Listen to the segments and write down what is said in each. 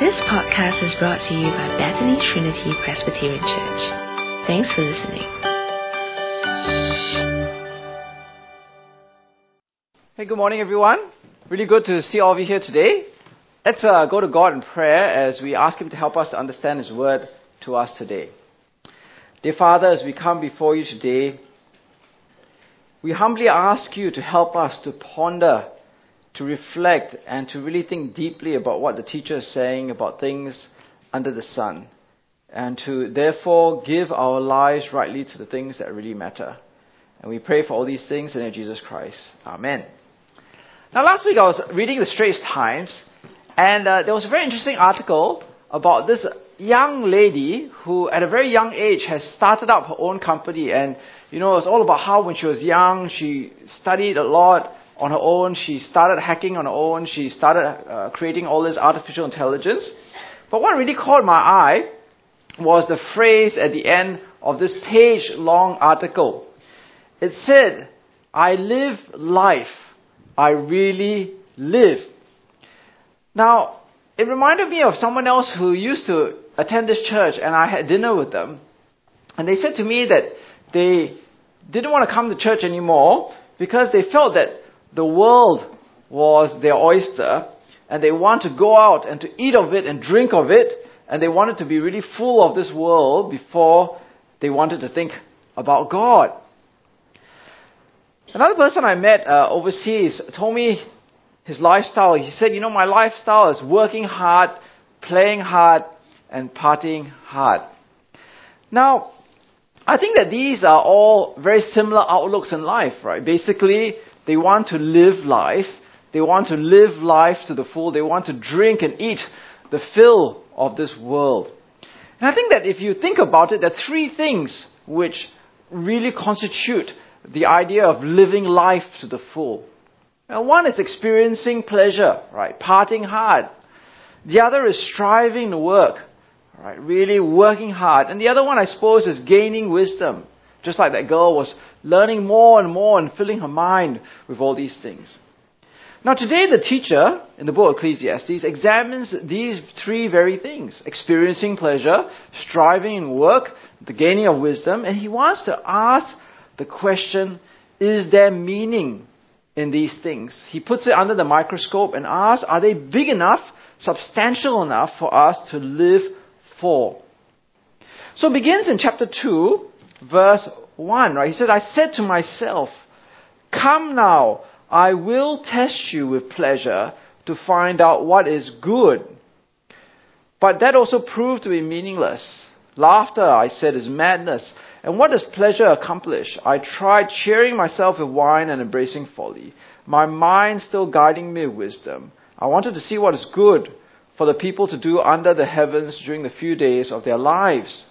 This podcast is brought to you by Bethany Trinity Presbyterian Church. Thanks for listening. Hey, good morning, everyone. Really good to see all of you here today. Let's uh, go to God in prayer as we ask Him to help us to understand His word to us today. Dear Father, as we come before you today, we humbly ask you to help us to ponder, to reflect, and to really think deeply about what the teacher is saying about things under the sun, and to therefore give our lives rightly to the things that really matter. And we pray for all these things in the name of Jesus Christ. Amen. Now, last week I was reading the Straits Times, and uh, there was a very interesting article about this young lady who, at a very young age, has started up her own company. And, you know, it's all about how when she was young, she studied a lot on her own. She started hacking on her own. She started uh, creating all this artificial intelligence. But what really caught my eye was the phrase at the end of this page long article. It said, I live life I really live. Now, it reminded me of someone else who used to attend this church, and I had dinner with them. And they said to me that they didn't want to come to church anymore because they felt that the world was their oyster, and they want to go out and to eat of it and drink of it, and they wanted to be really full of this world before they wanted to think about God. Another person I met uh, overseas told me his lifestyle. He said, You know, my lifestyle is working hard, playing hard, and partying hard. Now, I think that these are all very similar outlooks in life, right? Basically, they want to live life. They want to live life to the full. They want to drink and eat the fill of this world. And I think that if you think about it, there are three things which really constitute the idea of living life to the full. Now, one is experiencing pleasure, right? Parting hard. The other is striving to work, right? Really working hard. And the other one, I suppose, is gaining wisdom. Just like that girl was learning more and more and filling her mind with all these things. Now, today, the teacher in the book Ecclesiastes examines these three very things experiencing pleasure, striving in work, the gaining of wisdom, and he wants to ask the question is there meaning in these things? He puts it under the microscope and asks are they big enough, substantial enough for us to live for? So begins in chapter 2, verse 1, right? He said, I said to myself, Come now, I will test you with pleasure to find out what is good. But that also proved to be meaningless. Laughter, I said, is madness. And what does pleasure accomplish? I tried cheering myself with wine and embracing folly, my mind still guiding me with wisdom. I wanted to see what is good for the people to do under the heavens during the few days of their lives.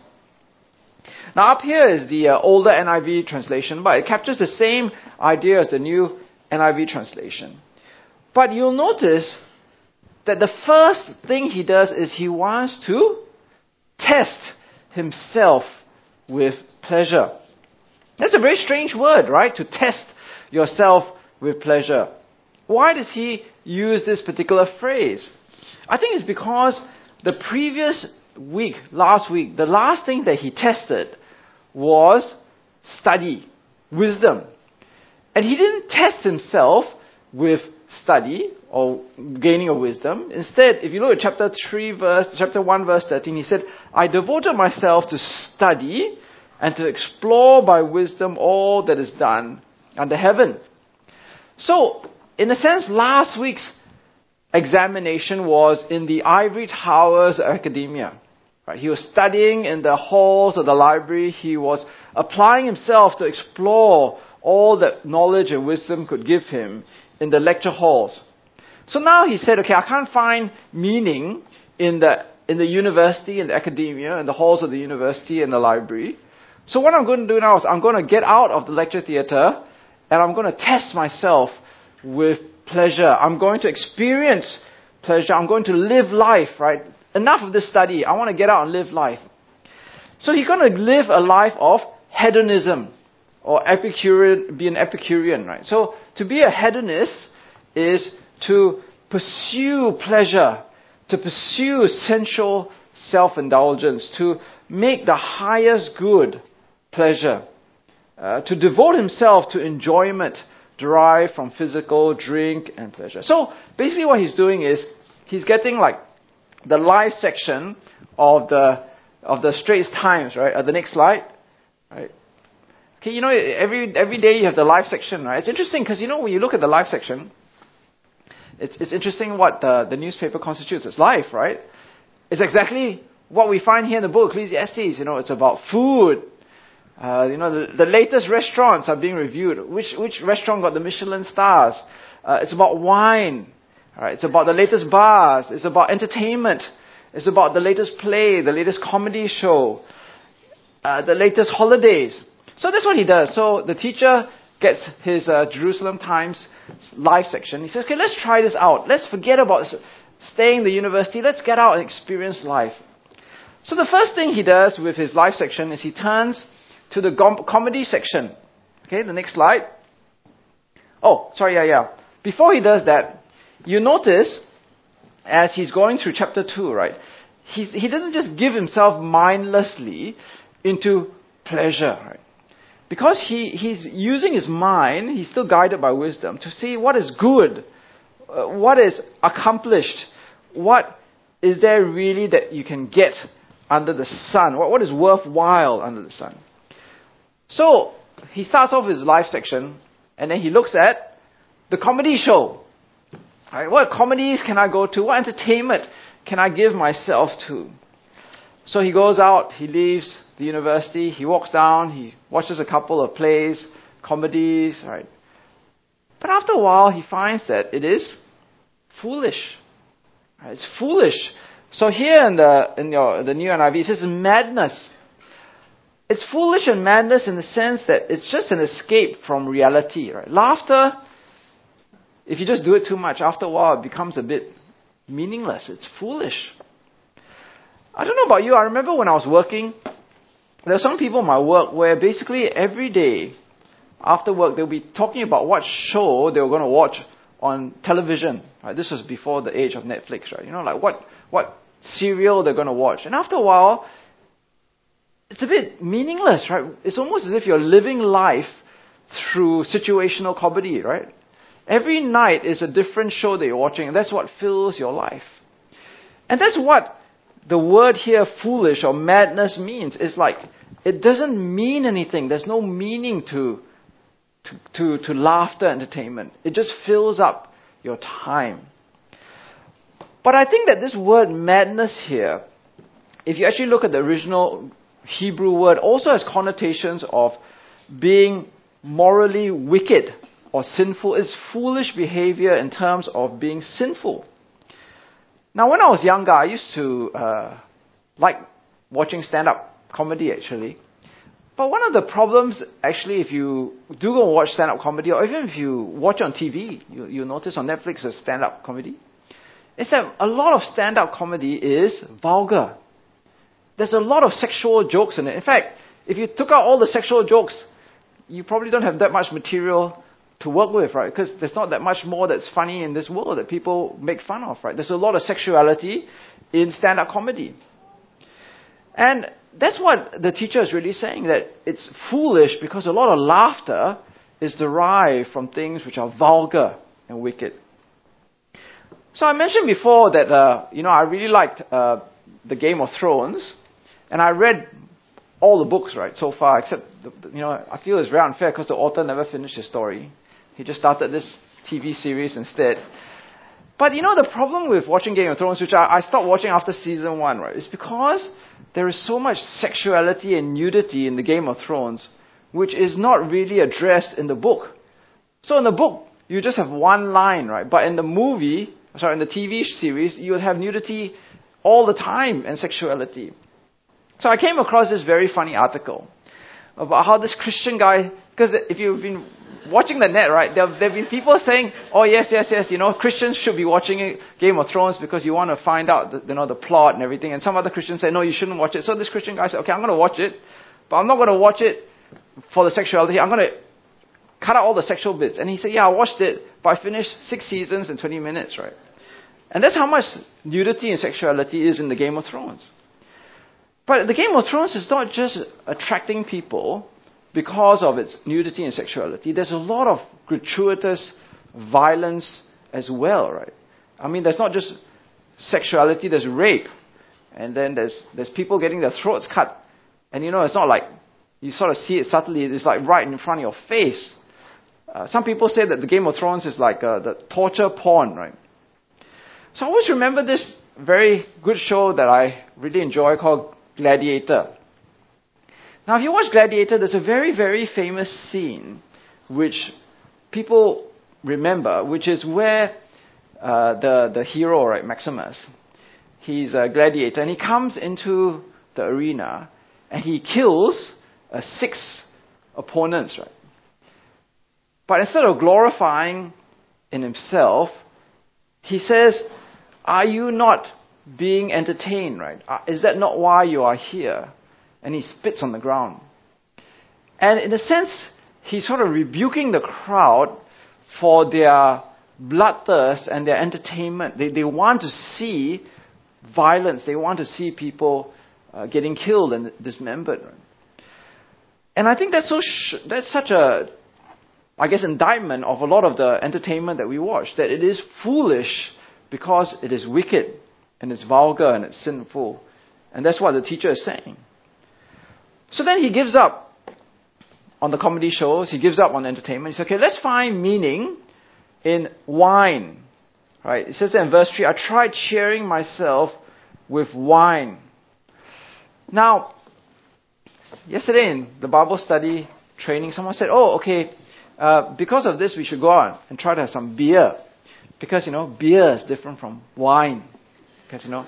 Now, up here is the uh, older NIV translation, but it captures the same idea as the new NIV translation. But you'll notice that the first thing he does is he wants to test himself with pleasure. That's a very strange word, right? To test yourself with pleasure. Why does he use this particular phrase? I think it's because the previous week, last week, the last thing that he tested was study, wisdom. And he didn't test himself with study or gaining of wisdom. Instead, if you look at chapter 3 verse, chapter 1 verse 13, he said, I devoted myself to study and to explore by wisdom all that is done under heaven. So, in a sense, last week's examination was in the ivory towers of academia. Right? He was studying in the halls of the library. He was applying himself to explore all that knowledge and wisdom could give him in the lecture halls. So now he said, okay, I can't find meaning in the, in the university, in the academia, in the halls of the university, in the library. So what I'm going to do now is I'm going to get out of the lecture theater and I'm going to test myself with pleasure. I'm going to experience pleasure. I'm going to live life, right? Enough of this study. I want to get out and live life. So he's going to live a life of hedonism or Epicurean, be an Epicurean, right? So to be a hedonist is to pursue pleasure, to pursue sensual self indulgence, to make the highest good pleasure, uh, to devote himself to enjoyment derived from physical drink and pleasure. So basically, what he's doing is he's getting like the live section of the of the Straits Times, right? At the next slide, right? Okay, you know, every every day you have the live section, right? It's interesting because you know when you look at the live section, it's it's interesting what the the newspaper constitutes. It's life, right? It's exactly what we find here in the book Ecclesiastes. You know, it's about food. Uh, you know, the, the latest restaurants are being reviewed. Which which restaurant got the Michelin stars? Uh, it's about wine. It's about the latest bars. It's about entertainment. It's about the latest play, the latest comedy show, uh, the latest holidays. So that's what he does. So the teacher gets his uh, Jerusalem Times live section. He says, okay, let's try this out. Let's forget about staying in the university. Let's get out and experience life. So the first thing he does with his live section is he turns to the gom- comedy section. Okay, the next slide. Oh, sorry, yeah, yeah. Before he does that, you notice as he's going through chapter 2, right? He's, he doesn't just give himself mindlessly into pleasure, right? Because he, he's using his mind, he's still guided by wisdom to see what is good, uh, what is accomplished, what is there really that you can get under the sun, what, what is worthwhile under the sun. So, he starts off his life section, and then he looks at the comedy show. Right? What comedies can I go to? What entertainment can I give myself to? So he goes out, he leaves the university, he walks down, he watches a couple of plays, comedies, right? But after a while, he finds that it is foolish. Right? It's foolish. So here in the in your the new NIV, it says madness. It's foolish and madness in the sense that it's just an escape from reality. Right? Laughter if you just do it too much, after a while it becomes a bit meaningless. It's foolish. I don't know about you. I remember when I was working, there are some people in my work where basically every day after work they'll be talking about what show they were going to watch on television. Right? This was before the age of Netflix, right? You know, like what what serial they're going to watch. And after a while, it's a bit meaningless, right? It's almost as if you're living life through situational comedy, right? Every night is a different show that you're watching, and that's what fills your life. And that's what the word here, foolish or madness, means. It's like, it doesn't mean anything. There's no meaning to, to, to, to laughter entertainment. It just fills up your time. But I think that this word madness here, if you actually look at the original Hebrew word, also has connotations of being morally wicked or sinful is foolish behavior in terms of being sinful. Now, when I was younger, I used to uh, like watching stand up comedy actually. But one of the problems, actually, if you do go and watch stand up comedy, or even if you watch on TV, you, you notice on Netflix a stand up comedy, is that a lot of stand up comedy is vulgar. There's a lot of sexual jokes in it. In fact, if you took out all the sexual jokes, you probably don't have that much material to work with, right? Because there's not that much more that's funny in this world that people make fun of, right? There's a lot of sexuality in stand up comedy. And that's what the teacher is really saying that it's foolish because a lot of laughter is derived from things which are vulgar and wicked. So I mentioned before that, uh, you know, I really liked uh, the Game of Thrones, and I read all the books, right, so far, except, the, you know, I feel it's very unfair because the author never finished his story. He just started this TV series instead. But you know the problem with watching Game of Thrones, which I, I stopped watching after season one, right? Is because there is so much sexuality and nudity in the Game of Thrones, which is not really addressed in the book. So in the book, you just have one line, right? But in the movie, sorry, in the TV series, you would have nudity all the time and sexuality. So I came across this very funny article about how this Christian guy, because if you've been watching the net, right, there have been people saying, oh, yes, yes, yes, you know, Christians should be watching Game of Thrones because you want to find out, the, you know, the plot and everything. And some other Christians say, no, you shouldn't watch it. So this Christian guy said, okay, I'm going to watch it, but I'm not going to watch it for the sexuality. I'm going to cut out all the sexual bits. And he said, yeah, I watched it, but I finished six seasons in 20 minutes, right? And that's how much nudity and sexuality is in the Game of Thrones. But the Game of Thrones is not just attracting people because of its nudity and sexuality. There's a lot of gratuitous violence as well, right? I mean, there's not just sexuality, there's rape. And then there's, there's people getting their throats cut. And you know, it's not like you sort of see it subtly, it's like right in front of your face. Uh, some people say that the Game of Thrones is like uh, the torture porn, right? So I always remember this very good show that I really enjoy called Gladiator. Now, if you watch Gladiator, there's a very, very famous scene which people remember, which is where uh, the, the hero, right, Maximus, he's a gladiator, and he comes into the arena and he kills uh, six opponents, right? But instead of glorifying in himself, he says, Are you not being entertained, right? Uh, is that not why you are here? And he spits on the ground. And in a sense, he's sort of rebuking the crowd for their bloodthirst and their entertainment. They, they want to see violence, they want to see people uh, getting killed and dismembered. And I think that's, so sh- that's such a, I guess, indictment of a lot of the entertainment that we watch, that it is foolish because it is wicked and it's vulgar and it's sinful. And that's what the teacher is saying. So then he gives up on the comedy shows, he gives up on entertainment. He says, okay, let's find meaning in wine. Right? It says in verse 3, I tried cheering myself with wine. Now, yesterday in the Bible study training, someone said, oh, okay, uh, because of this, we should go out and try to have some beer. Because, you know, beer is different from wine. Because, you know.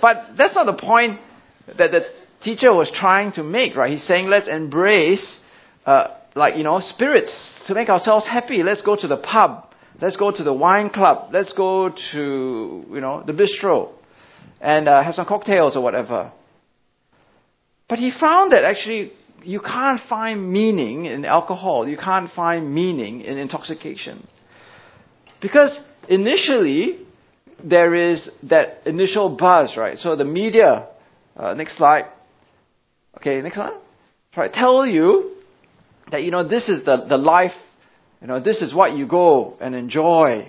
But that's not the point that the teacher was trying to make, right? He's saying, let's embrace, uh, like, you know, spirits to make ourselves happy. Let's go to the pub. Let's go to the wine club. Let's go to, you know, the bistro and uh, have some cocktails or whatever. But he found that actually you can't find meaning in alcohol. You can't find meaning in intoxication. Because initially, there is that initial buzz, right? So the media, uh, next slide. Okay, next slide. Try tell you that, you know, this is the, the life, you know, this is what you go and enjoy.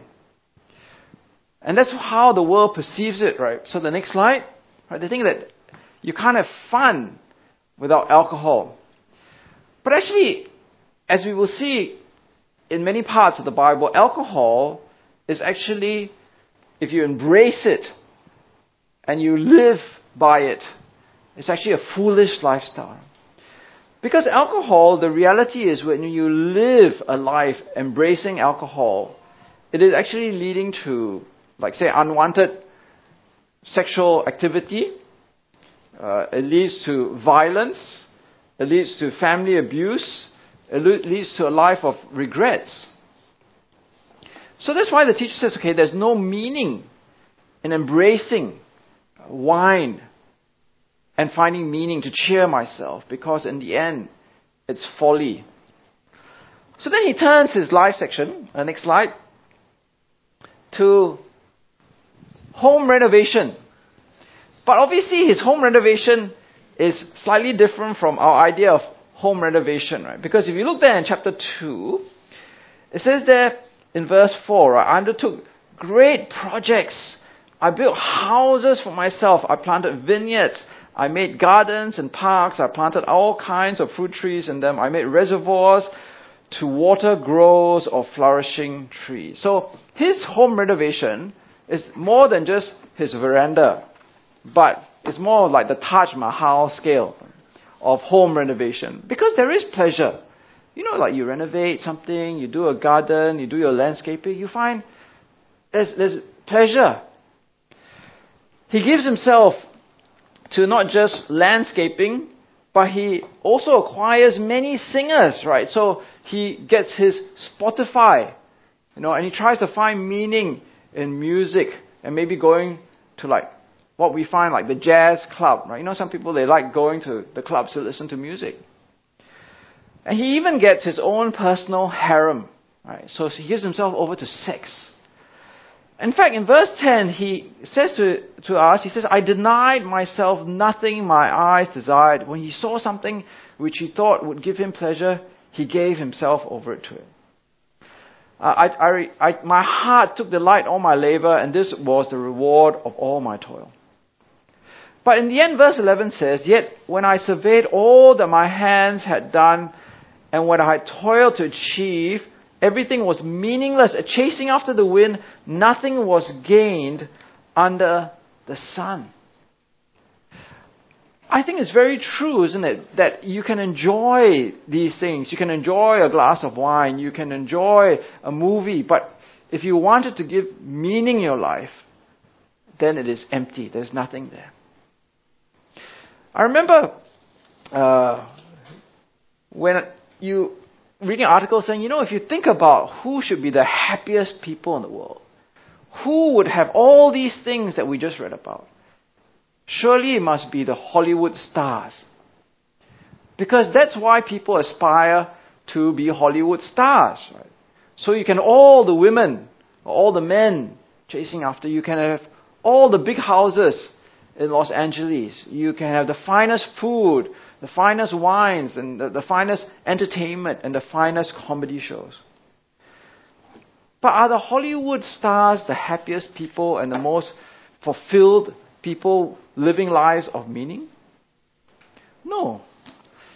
And that's how the world perceives it, right? So the next slide, right? They think that you can't have fun without alcohol. But actually, as we will see in many parts of the Bible, alcohol is actually, if you embrace it and you live by it, it's actually a foolish lifestyle. Because alcohol, the reality is when you live a life embracing alcohol, it is actually leading to, like, say, unwanted sexual activity. Uh, it leads to violence. It leads to family abuse. It leads to a life of regrets. So that's why the teacher says, okay, there's no meaning in embracing wine and finding meaning to cheer myself because in the end, it's folly. So then he turns his life section, the next slide, to home renovation. But obviously, his home renovation is slightly different from our idea of home renovation, right? Because if you look there in chapter 2, it says there in verse 4, right, I undertook great projects. I built houses for myself. I planted vineyards. I made gardens and parks. I planted all kinds of fruit trees in them. I made reservoirs to water groves of flourishing trees. So his home renovation is more than just his veranda, but it's more like the Taj Mahal scale of home renovation because there is pleasure. You know, like you renovate something, you do a garden, you do your landscaping, you find there's, there's pleasure. He gives himself to not just landscaping, but he also acquires many singers, right? So he gets his Spotify, you know, and he tries to find meaning in music and maybe going to like what we find like the jazz club, right? You know, some people they like going to the clubs to listen to music. And he even gets his own personal harem, right? So he gives himself over to sex. In fact, in verse 10, he says to, to us, he says, I denied myself nothing my eyes desired. When he saw something which he thought would give him pleasure, he gave himself over to it. Uh, I, I, I, my heart took delight all my labor, and this was the reward of all my toil. But in the end, verse 11 says, Yet when I surveyed all that my hands had done, and what I had toiled to achieve, everything was meaningless. Chasing after the wind, nothing was gained under the sun. I think it's very true, isn't it, that you can enjoy these things. You can enjoy a glass of wine, you can enjoy a movie, but if you wanted to give meaning in your life, then it is empty. There's nothing there. I remember uh, when you reading articles saying, you know, if you think about who should be the happiest people in the world, who would have all these things that we just read about? Surely it must be the Hollywood stars. Because that's why people aspire to be Hollywood stars, right? So you can all the women, all the men chasing after you can have all the big houses in Los Angeles. You can have the finest food, the finest wines, and the, the finest entertainment, and the finest comedy shows. But are the Hollywood stars the happiest people and the most fulfilled people living lives of meaning? No.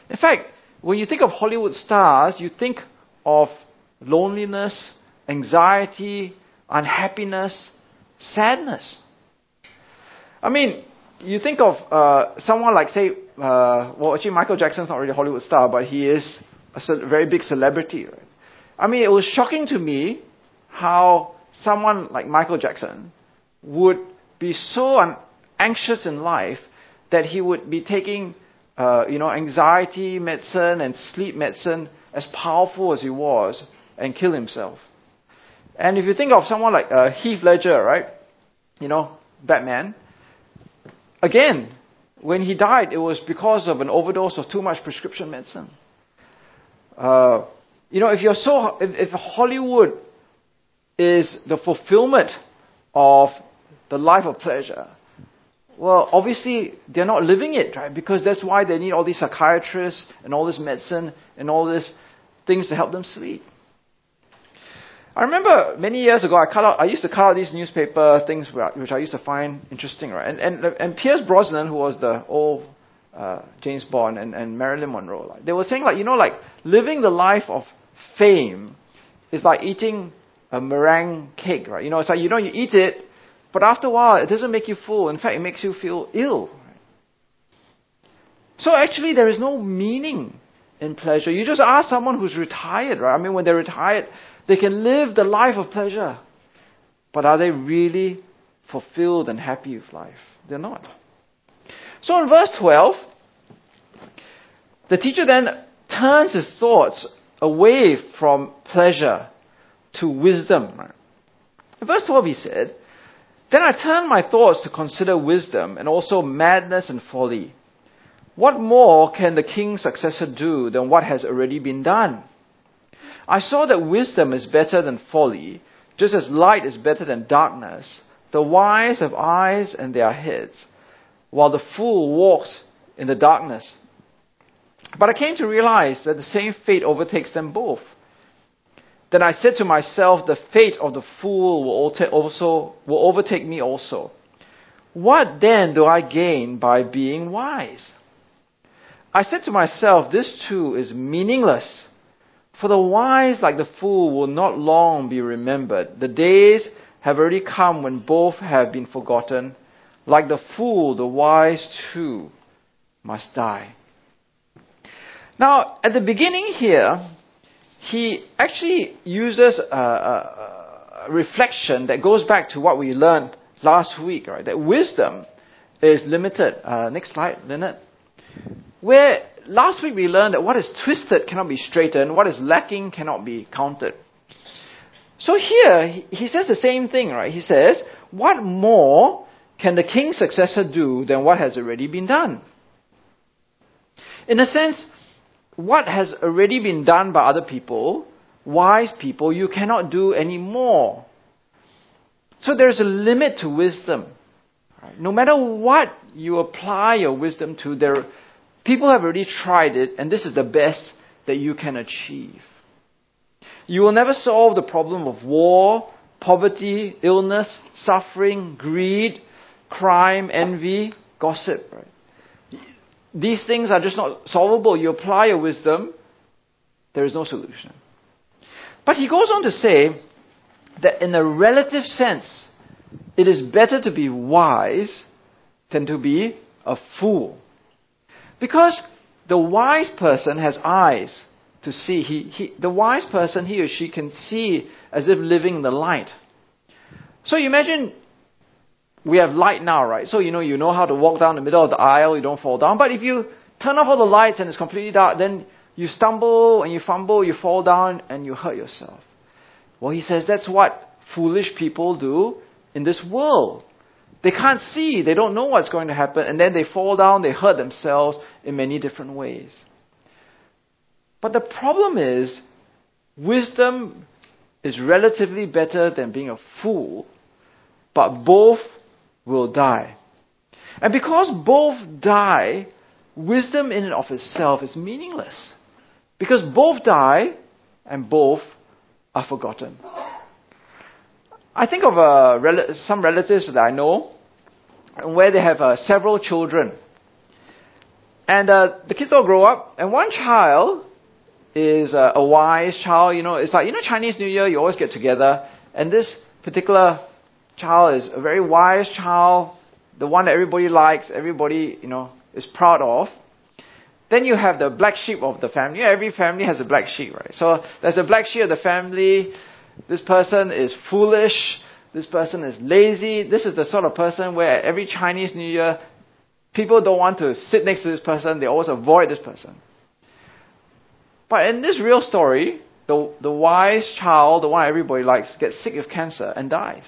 In fact, when you think of Hollywood stars, you think of loneliness, anxiety, unhappiness, sadness. I mean, you think of uh, someone like, say, uh, well, actually, Michael Jackson's not really a Hollywood star, but he is a very big celebrity. Right? I mean, it was shocking to me how someone like Michael Jackson would be so un- anxious in life that he would be taking, uh, you know, anxiety medicine and sleep medicine as powerful as he was and kill himself. And if you think of someone like uh, Heath Ledger, right? You know, Batman. Again, when he died, it was because of an overdose of too much prescription medicine. Uh, you know, if you're so, if, if Hollywood is the fulfillment of the life of pleasure, well, obviously they're not living it, right? Because that's why they need all these psychiatrists and all this medicine and all these things to help them sleep. I remember many years ago, I cut out. I used to cut out these newspaper things which I used to find interesting, right? And and, and Pierce Brosnan, who was the old uh, James Bond, and, and Marilyn Monroe, like, they were saying like you know like living the life of fame is like eating a meringue cake, right? You know, it's like you know you eat it, but after a while, it doesn't make you full. In fact, it makes you feel ill. So actually, there is no meaning in pleasure. You just ask someone who's retired, right? I mean, when they're retired, they can live the life of pleasure. But are they really fulfilled and happy with life? They're not. So in verse 12, the teacher then turns his thoughts away from pleasure to wisdom. In verse 12, he said, then I turned my thoughts to consider wisdom and also madness and folly. What more can the king's successor do than what has already been done? I saw that wisdom is better than folly, just as light is better than darkness. The wise have eyes and their heads, while the fool walks in the darkness. But I came to realize that the same fate overtakes them both. Then I said to myself, the fate of the fool will also will overtake me also. What then do I gain by being wise? I said to myself, this too is meaningless. For the wise, like the fool, will not long be remembered. The days have already come when both have been forgotten. Like the fool, the wise too must die. Now, at the beginning here, he actually uses a, a, a, reflection that goes back to what we learned last week, right? That wisdom is limited. Uh, next slide, Leonard. Where last week we learned that what is twisted cannot be straightened, what is lacking cannot be counted. So here, he says the same thing, right? He says, What more can the king's successor do than what has already been done? In a sense, what has already been done by other people, wise people, you cannot do any more. So there's a limit to wisdom. No matter what you apply your wisdom to, there, people have already tried it, and this is the best that you can achieve. You will never solve the problem of war, poverty, illness, suffering, greed, crime, envy, gossip. Right? These things are just not solvable. You apply your wisdom, there is no solution. But he goes on to say that in a relative sense, it is better to be wise than to be a fool. Because the wise person has eyes to see. He, he, the wise person, he or she, can see as if living in the light. So you imagine we have light now, right? So you know you know how to walk down the middle of the aisle, you don't fall down. But if you turn off all the lights and it's completely dark, then you stumble and you fumble, you fall down and you hurt yourself. Well, he says that's what foolish people do in this world. They can't see, they don't know what's going to happen, and then they fall down, they hurt themselves in many different ways. But the problem is, wisdom is relatively better than being a fool, but both will die. And because both die, wisdom in and of itself is meaningless. Because both die and both are forgotten. I think of uh, some relatives that I know where they have uh, several children. And uh, the kids all grow up, and one child is uh, a wise child. You know, it's like, you know, Chinese New Year, you always get together, and this particular child is a very wise child, the one that everybody likes, everybody, you know, is proud of. Then you have the black sheep of the family. Every family has a black sheep, right? So there's a black sheep of the family. This person is foolish. This person is lazy. This is the sort of person where every Chinese New Year, people don't want to sit next to this person. They always avoid this person. But in this real story, the, the wise child, the one everybody likes, gets sick of cancer and dies.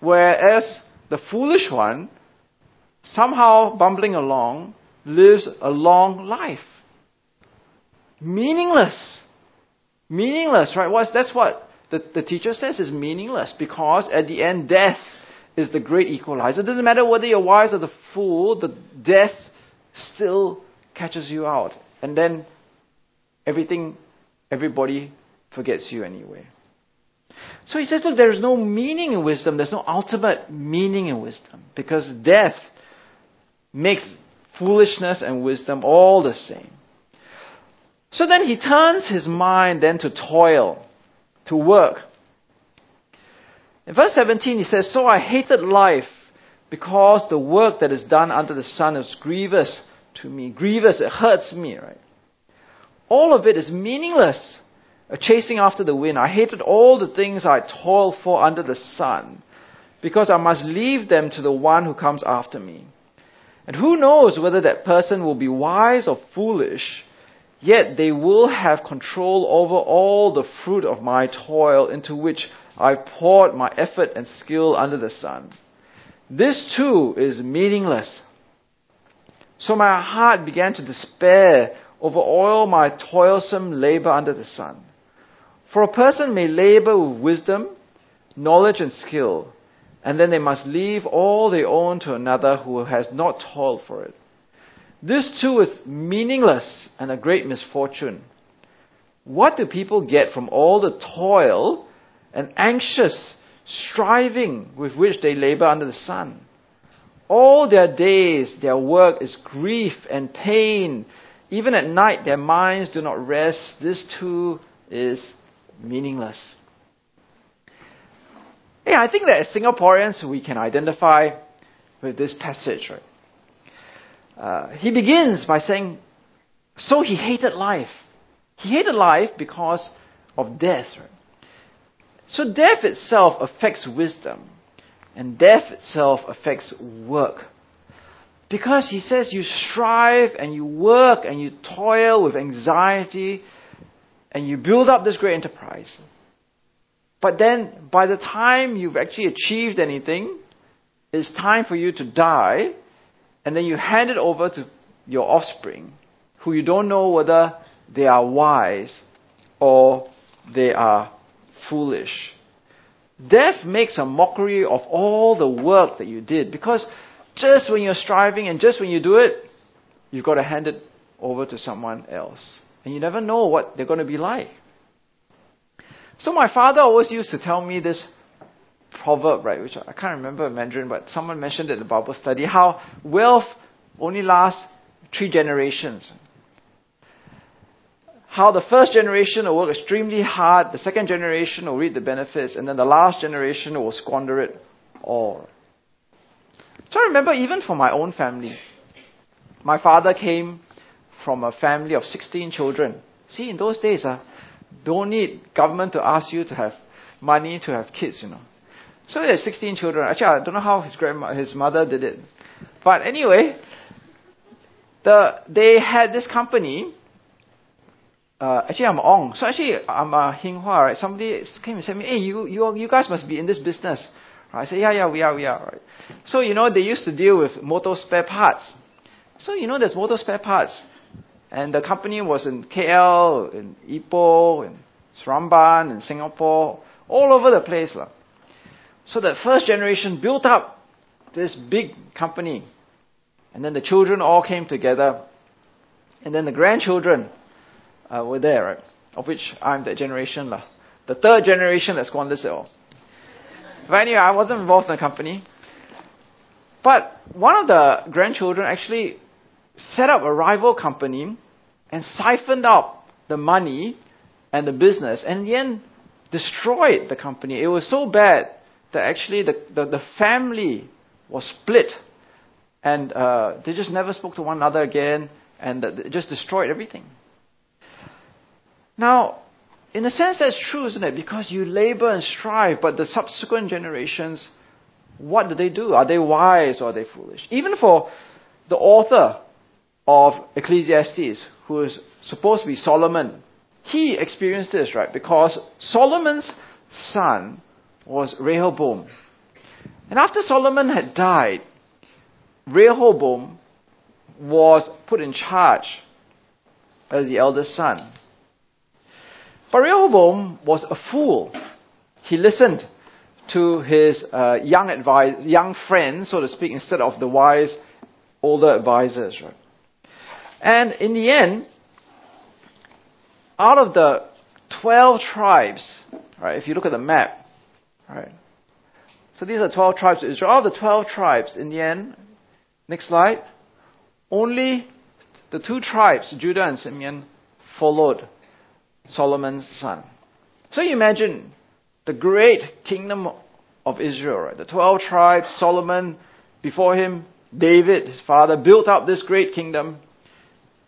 Whereas the foolish one, somehow bumbling along, lives a long life. Meaningless. Meaningless, right? That's what the, the teacher says is meaningless because at the end, death is the great equalizer. It doesn't matter whether you're wise or the fool, the death still catches you out. And then everything, everybody forgets you anyway. So he says, look, there is no meaning in wisdom. There's no ultimate meaning in wisdom because death makes foolishness and wisdom all the same. So then he turns his mind then to toil, to work. In verse 17 he says, So I hated life because the work that is done under the sun is grievous to me. Grievous, it hurts me, right? All of it is meaningless. A chasing after the wind. I hated all the things I toil for under the sun because I must leave them to the one who comes after me. And who knows whether that person will be wise or foolish, yet they will have control over all the fruit of my toil into which I poured my effort and skill under the sun. This too is meaningless. So my heart began to despair over all my toilsome labor under the sun. For a person may labor with wisdom, knowledge, and skill and then they must leave all they own to another who has not toiled for it. This too is meaningless and a great misfortune. What do people get from all the toil and anxious striving with which they labor under the sun? All their days, their work is grief and pain. Even at night, their minds do not rest. This too is meaningless. Yeah, I think that as Singaporeans, we can identify with this passage, right? Uh, he begins by saying, So he hated life. He hated life because of death, right? So death itself affects wisdom, and death itself affects work. Because he says you strive and you work and you toil with anxiety and you build up this great enterprise. But then, by the time you've actually achieved anything, it's time for you to die, and then you hand it over to your offspring, who you don't know whether they are wise or they are foolish. Death makes a mockery of all the work that you did because just when you're striving and just when you do it, you've got to hand it over to someone else. And you never know what they're going to be like. So my father always used to tell me this proverb, right, which I can't remember in Mandarin, but someone mentioned it in the Bible study, how wealth only lasts three generations. How the first generation will work extremely hard, the second generation will reap the benefits, and then the last generation will squander it all. So I remember even for my own family, my father came from a family of 16 children. See, in those days, uh, don't need government to ask you to have money to have kids, you know. So there's 16 children. Actually, I don't know how his grandma, his mother did it. But anyway, the, they had this company. Uh, actually, I'm Ong. So actually, I'm a Hinghua, right? Somebody came and said me, hey, you, you, you guys must be in this business. I said, yeah, yeah, we are, we are, right? So, you know, they used to deal with motor spare parts. So, you know, there's motor spare parts. And the company was in KL, in Ipoh, in Seremban, in Singapore, all over the place. Lah. So the first generation built up this big company. And then the children all came together. And then the grandchildren uh, were there, right? Of which I'm that generation. Lah. The third generation that squanders it all. But anyway, I wasn't involved in the company. But one of the grandchildren actually set up a rival company and siphoned out the money and the business and in the end destroyed the company. It was so bad that actually the, the, the family was split and uh, they just never spoke to one another again and it just destroyed everything. Now, in a sense, that's true, isn't it? Because you labor and strive, but the subsequent generations, what do they do? Are they wise or are they foolish? Even for the author of Ecclesiastes, who is supposed to be Solomon, he experienced this, right? Because Solomon's son was Rehoboam. And after Solomon had died, Rehoboam was put in charge as the eldest son. But Rehoboam was a fool. He listened to his uh, young advise, young friends, so to speak, instead of the wise older advisors. Right? And in the end, out of the 12 tribes, right, if you look at the map, right, so these are 12 tribes of Israel. All the 12 tribes, in the end, next slide, only the two tribes, Judah and Simeon, followed Solomon's son. So you imagine the great kingdom of Israel, right? The 12 tribes, Solomon, before him, David, his father, built up this great kingdom.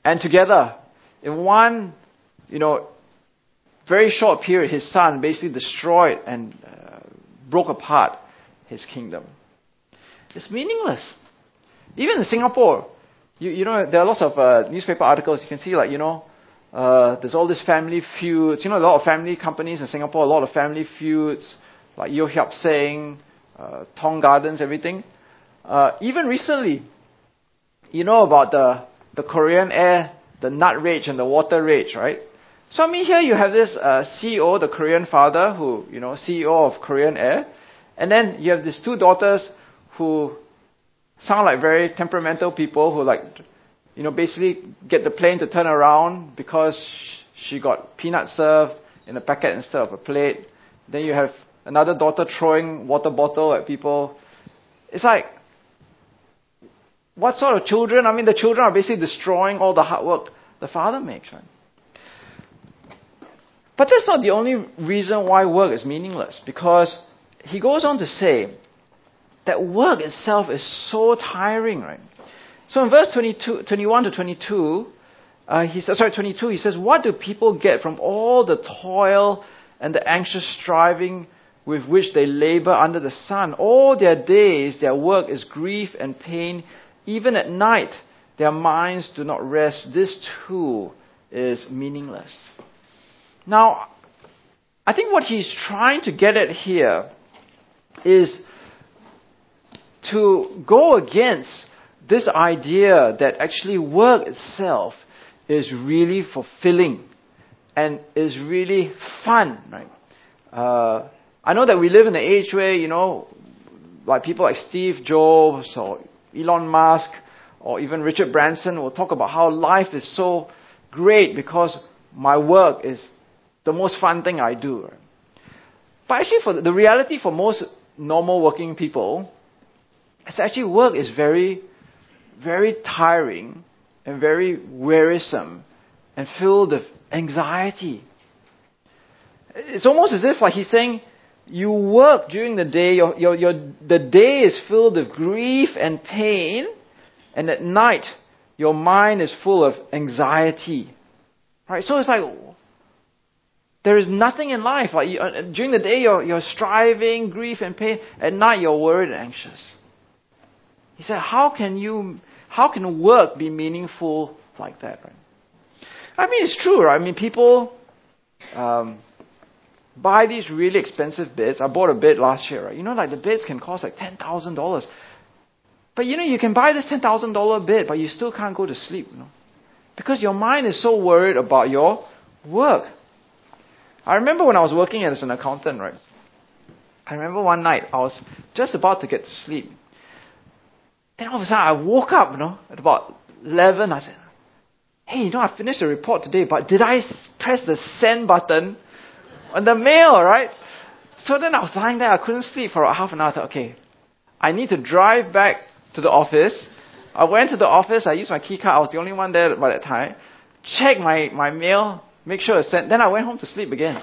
And together, in one, you know, very short period, his son basically destroyed and uh, broke apart his kingdom. It's meaningless. Even in Singapore, you, you know, there are lots of uh, newspaper articles. You can see, like, you know, uh, there's all these family feuds. You know, a lot of family companies in Singapore, a lot of family feuds, like Yeo Hiap Seng, uh, Tong Gardens, everything. Uh, even recently, you know about the the Korean Air, the nut rage and the water rage, right? So I mean, here you have this uh, CEO, the Korean father, who you know, CEO of Korean Air, and then you have these two daughters who sound like very temperamental people who like, you know, basically get the plane to turn around because she got peanut served in a packet instead of a plate. Then you have another daughter throwing water bottle at people. It's like what sort of children? I mean, the children are basically destroying all the hard work the father makes, right? But that's not the only reason why work is meaningless, because he goes on to say that work itself is so tiring, right? So in verse 22, 21 to 22, uh, he says, sorry, 22, he says, What do people get from all the toil and the anxious striving with which they labor under the sun? All their days, their work is grief and pain even at night, their minds do not rest. This too is meaningless. Now, I think what he's trying to get at here is to go against this idea that actually work itself is really fulfilling and is really fun, right? Uh, I know that we live in an age where, you know, like people like Steve Jobs or Elon Musk or even Richard Branson will talk about how life is so great because my work is the most fun thing I do. But actually, for the, the reality for most normal working people, is actually work is very, very tiring and very wearisome and filled with anxiety. It's almost as if like he's saying, you work during the day, your, your, your, the day is filled with grief and pain, and at night, your mind is full of anxiety. Right? So it's like, there is nothing in life. Like you, uh, during the day, you're, you're striving, grief and pain. At night, you're worried and anxious. He said, how can you, how can work be meaningful like that? Right? I mean, it's true, right? I mean, people um, buy these really expensive beds. I bought a bed last year, right? You know, like the beds can cost like ten thousand dollars. But you know, you can buy this ten thousand dollar bed, but you still can't go to sleep, you know, because your mind is so worried about your work. I remember when I was working as an accountant, right? I remember one night I was just about to get to sleep. Then all of a sudden I woke up, you know, at about 11. I said, hey, you know, I finished the report today, but did I press the send button on the mail, right? So then I was lying there, I couldn't sleep for about half an hour. I thought, okay, I need to drive back to the office. I went to the office, I used my key card, I was the only one there by that time. Check my, my mail, make sure it's sent. Then I went home to sleep again.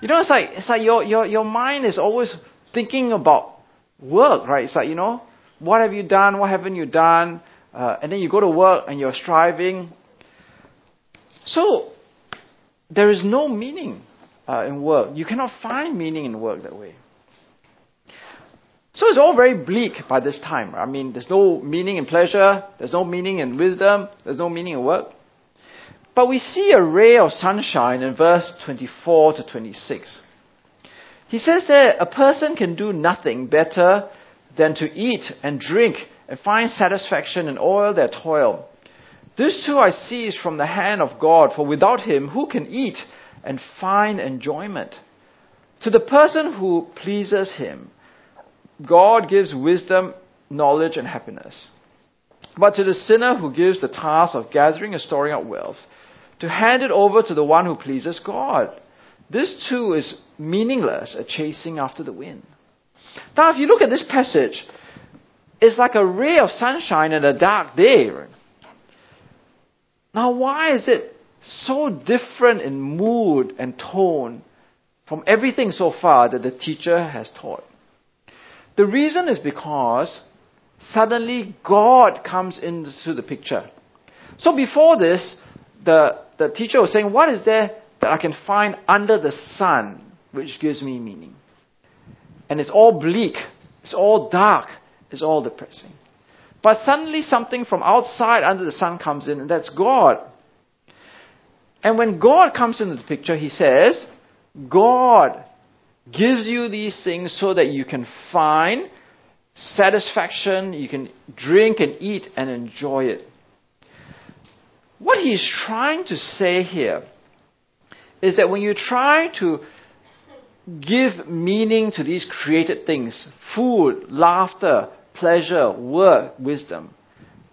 You know, it's like, it's like your, your, your mind is always thinking about work, right? It's like, you know, what have you done? What haven't you done? Uh, and then you go to work and you're striving. So, there is no meaning uh, in work. You cannot find meaning in work that way. So it's all very bleak by this time. I mean, there's no meaning in pleasure, there's no meaning in wisdom, there's no meaning in work. But we see a ray of sunshine in verse 24 to 26. He says that a person can do nothing better than to eat and drink and find satisfaction in all their toil. This too I seize from the hand of God, for without him, who can eat and find enjoyment? To the person who pleases him, God gives wisdom, knowledge, and happiness. But to the sinner who gives the task of gathering and storing up wealth, to hand it over to the one who pleases God, this too is meaningless, a chasing after the wind. Now, if you look at this passage, it's like a ray of sunshine in a dark day. Now, why is it so different in mood and tone from everything so far that the teacher has taught? The reason is because suddenly God comes into the picture. So before this, the, the teacher was saying, What is there that I can find under the sun which gives me meaning? and it's all bleak, it's all dark, it's all depressing. But suddenly something from outside under the sun comes in, and that's God. And when God comes into the picture, he says, God gives you these things so that you can find satisfaction, you can drink and eat and enjoy it. What he's trying to say here is that when you try to give meaning to these created things food, laughter, pleasure, work, wisdom.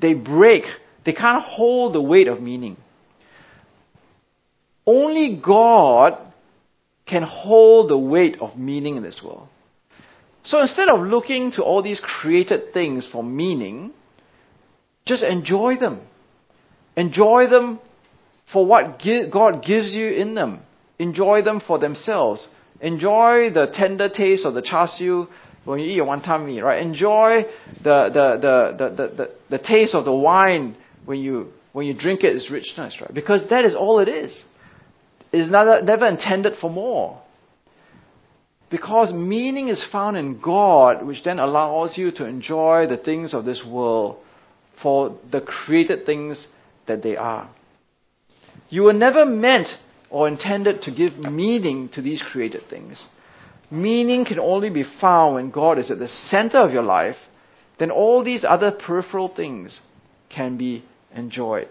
They break, they can't hold the weight of meaning. Only God can hold the weight of meaning in this world. So instead of looking to all these created things for meaning, just enjoy them. Enjoy them for what God gives you in them. Enjoy them for themselves. Enjoy the tender taste of the char siu when you eat your wonton mee, right? Enjoy the, the, the, the, the, the, taste of the wine when you, when you drink it, its richness, right? Because that is all it is. It is never, never intended for more. Because meaning is found in God, which then allows you to enjoy the things of this world for the created things that they are. You were never meant or intended to give meaning to these created things. Meaning can only be found when God is at the center of your life, then all these other peripheral things can be enjoyed.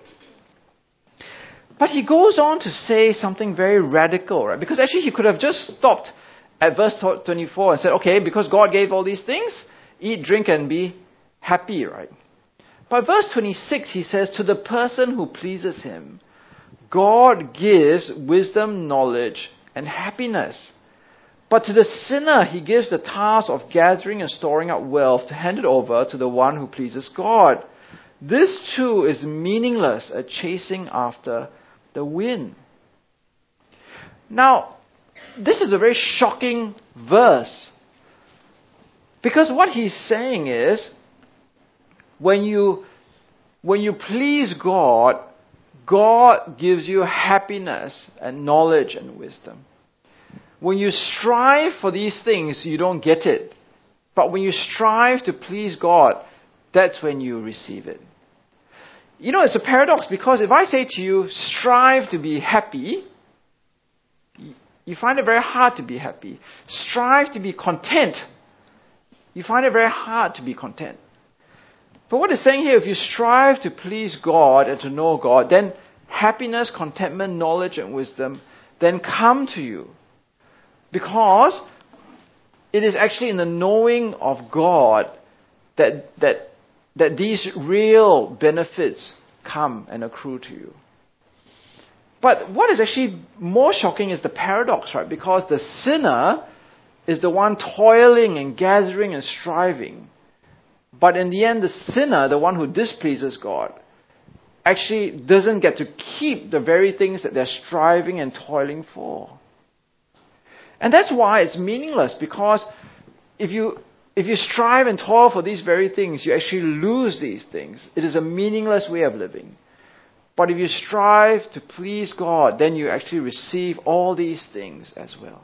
But he goes on to say something very radical, right? Because actually he could have just stopped at verse 24 and said, okay, because God gave all these things, eat, drink, and be happy, right? But verse 26, he says, to the person who pleases him, God gives wisdom, knowledge, and happiness. But to the sinner, he gives the task of gathering and storing up wealth to hand it over to the one who pleases God. This too is meaningless at chasing after the wind. Now, this is a very shocking verse. Because what he's saying is, when you, when you please God, God gives you happiness and knowledge and wisdom. When you strive for these things, you don't get it. But when you strive to please God, that's when you receive it. You know, it's a paradox because if I say to you, strive to be happy, you find it very hard to be happy. Strive to be content, you find it very hard to be content. But what it's saying here, if you strive to please God and to know God, then happiness, contentment, knowledge, and wisdom then come to you. Because it is actually in the knowing of God that, that, that these real benefits come and accrue to you. But what is actually more shocking is the paradox, right? Because the sinner is the one toiling and gathering and striving. But in the end, the sinner, the one who displeases God, actually doesn't get to keep the very things that they're striving and toiling for. And that's why it's meaningless, because if you, if you strive and toil for these very things, you actually lose these things. It is a meaningless way of living. But if you strive to please God, then you actually receive all these things as well.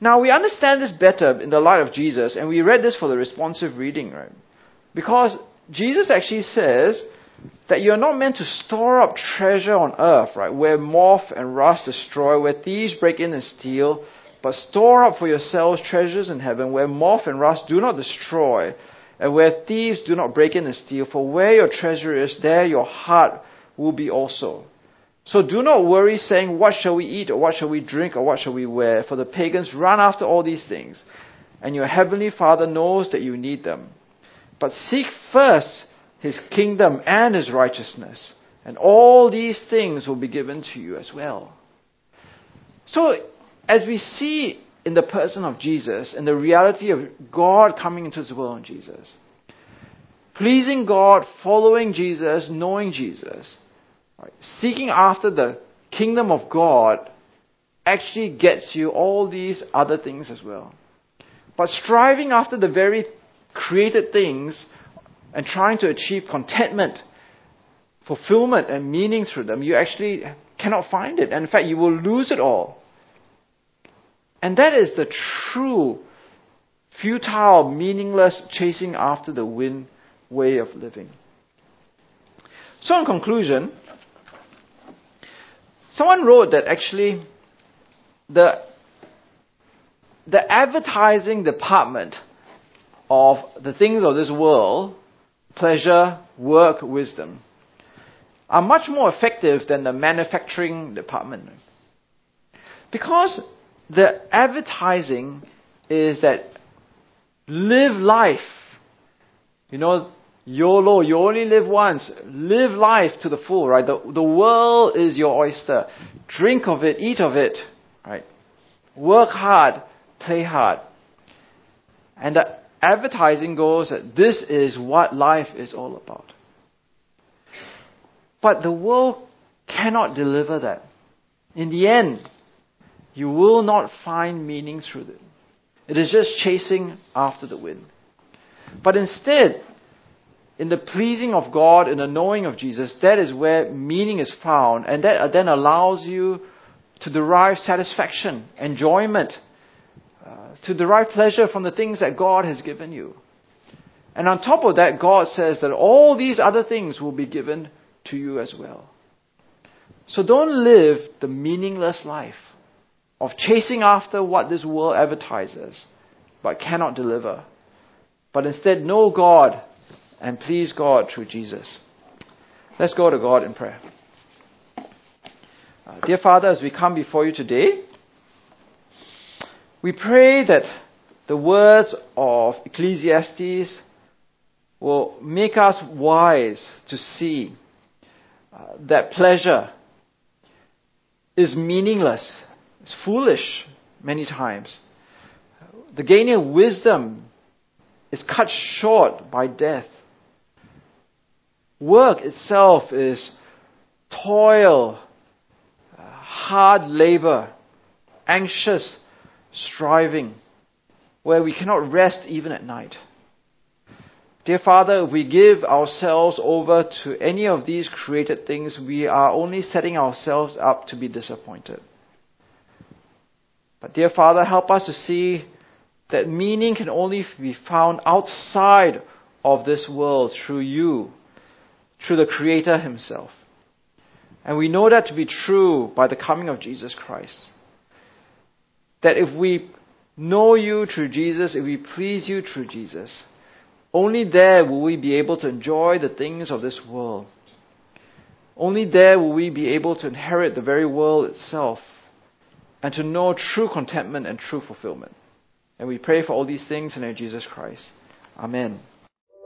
Now, we understand this better in the light of Jesus, and we read this for the responsive reading, right? Because Jesus actually says that you're not meant to store up treasure on earth, right? Where moth and rust destroy, where thieves break in and steal, but store up for yourselves treasures in heaven where moth and rust do not destroy, and where thieves do not break in and steal. For where your treasure is, there your heart will be also. So do not worry saying, What shall we eat, or what shall we drink, or what shall we wear? For the pagans run after all these things, and your heavenly Father knows that you need them. But seek first his kingdom and his righteousness, and all these things will be given to you as well. So, as we see in the person of Jesus and the reality of God coming into this world in Jesus, pleasing God, following Jesus, knowing Jesus, Right? Seeking after the kingdom of God actually gets you all these other things as well. But striving after the very created things and trying to achieve contentment, fulfillment, and meaning through them, you actually cannot find it. And in fact, you will lose it all. And that is the true, futile, meaningless chasing after the wind way of living. So, in conclusion, Someone wrote that actually the, the advertising department of the things of this world, pleasure, work, wisdom, are much more effective than the manufacturing department. Because the advertising is that live life. You know, YOLO, you only live once. Live life to the full, right? The, the world is your oyster. Drink of it, eat of it, right? Work hard, play hard. And the advertising goes that this is what life is all about. But the world cannot deliver that. In the end, you will not find meaning through it. It is just chasing after the wind. But instead, in the pleasing of God, in the knowing of Jesus, that is where meaning is found, and that then allows you to derive satisfaction, enjoyment, uh, to derive pleasure from the things that God has given you. And on top of that, God says that all these other things will be given to you as well. So don't live the meaningless life of chasing after what this world advertises, but cannot deliver. But instead, know God and please God through Jesus. Let's go to God in prayer. Uh, dear Father, as we come before you today, We pray that the words of Ecclesiastes will make us wise to see uh, that pleasure is meaningless, it's foolish many times. The gaining of wisdom is cut short by death. Work itself is toil, uh, hard labor, anxious striving, where we cannot rest even at night. Dear Father, if we give ourselves over to any of these created things, we are only setting ourselves up to be disappointed. But dear Father, help us to see that meaning can only be found outside of this world through you, through the Creator Himself. And we know that to be true by the coming of Jesus Christ. That if we know you through Jesus, if we please you through Jesus, only there will we be able to enjoy the things of this world. Only there will we be able to inherit the very world itself and to know true contentment and true fulfillment. And we pray for all these things in our Jesus Christ. Amen.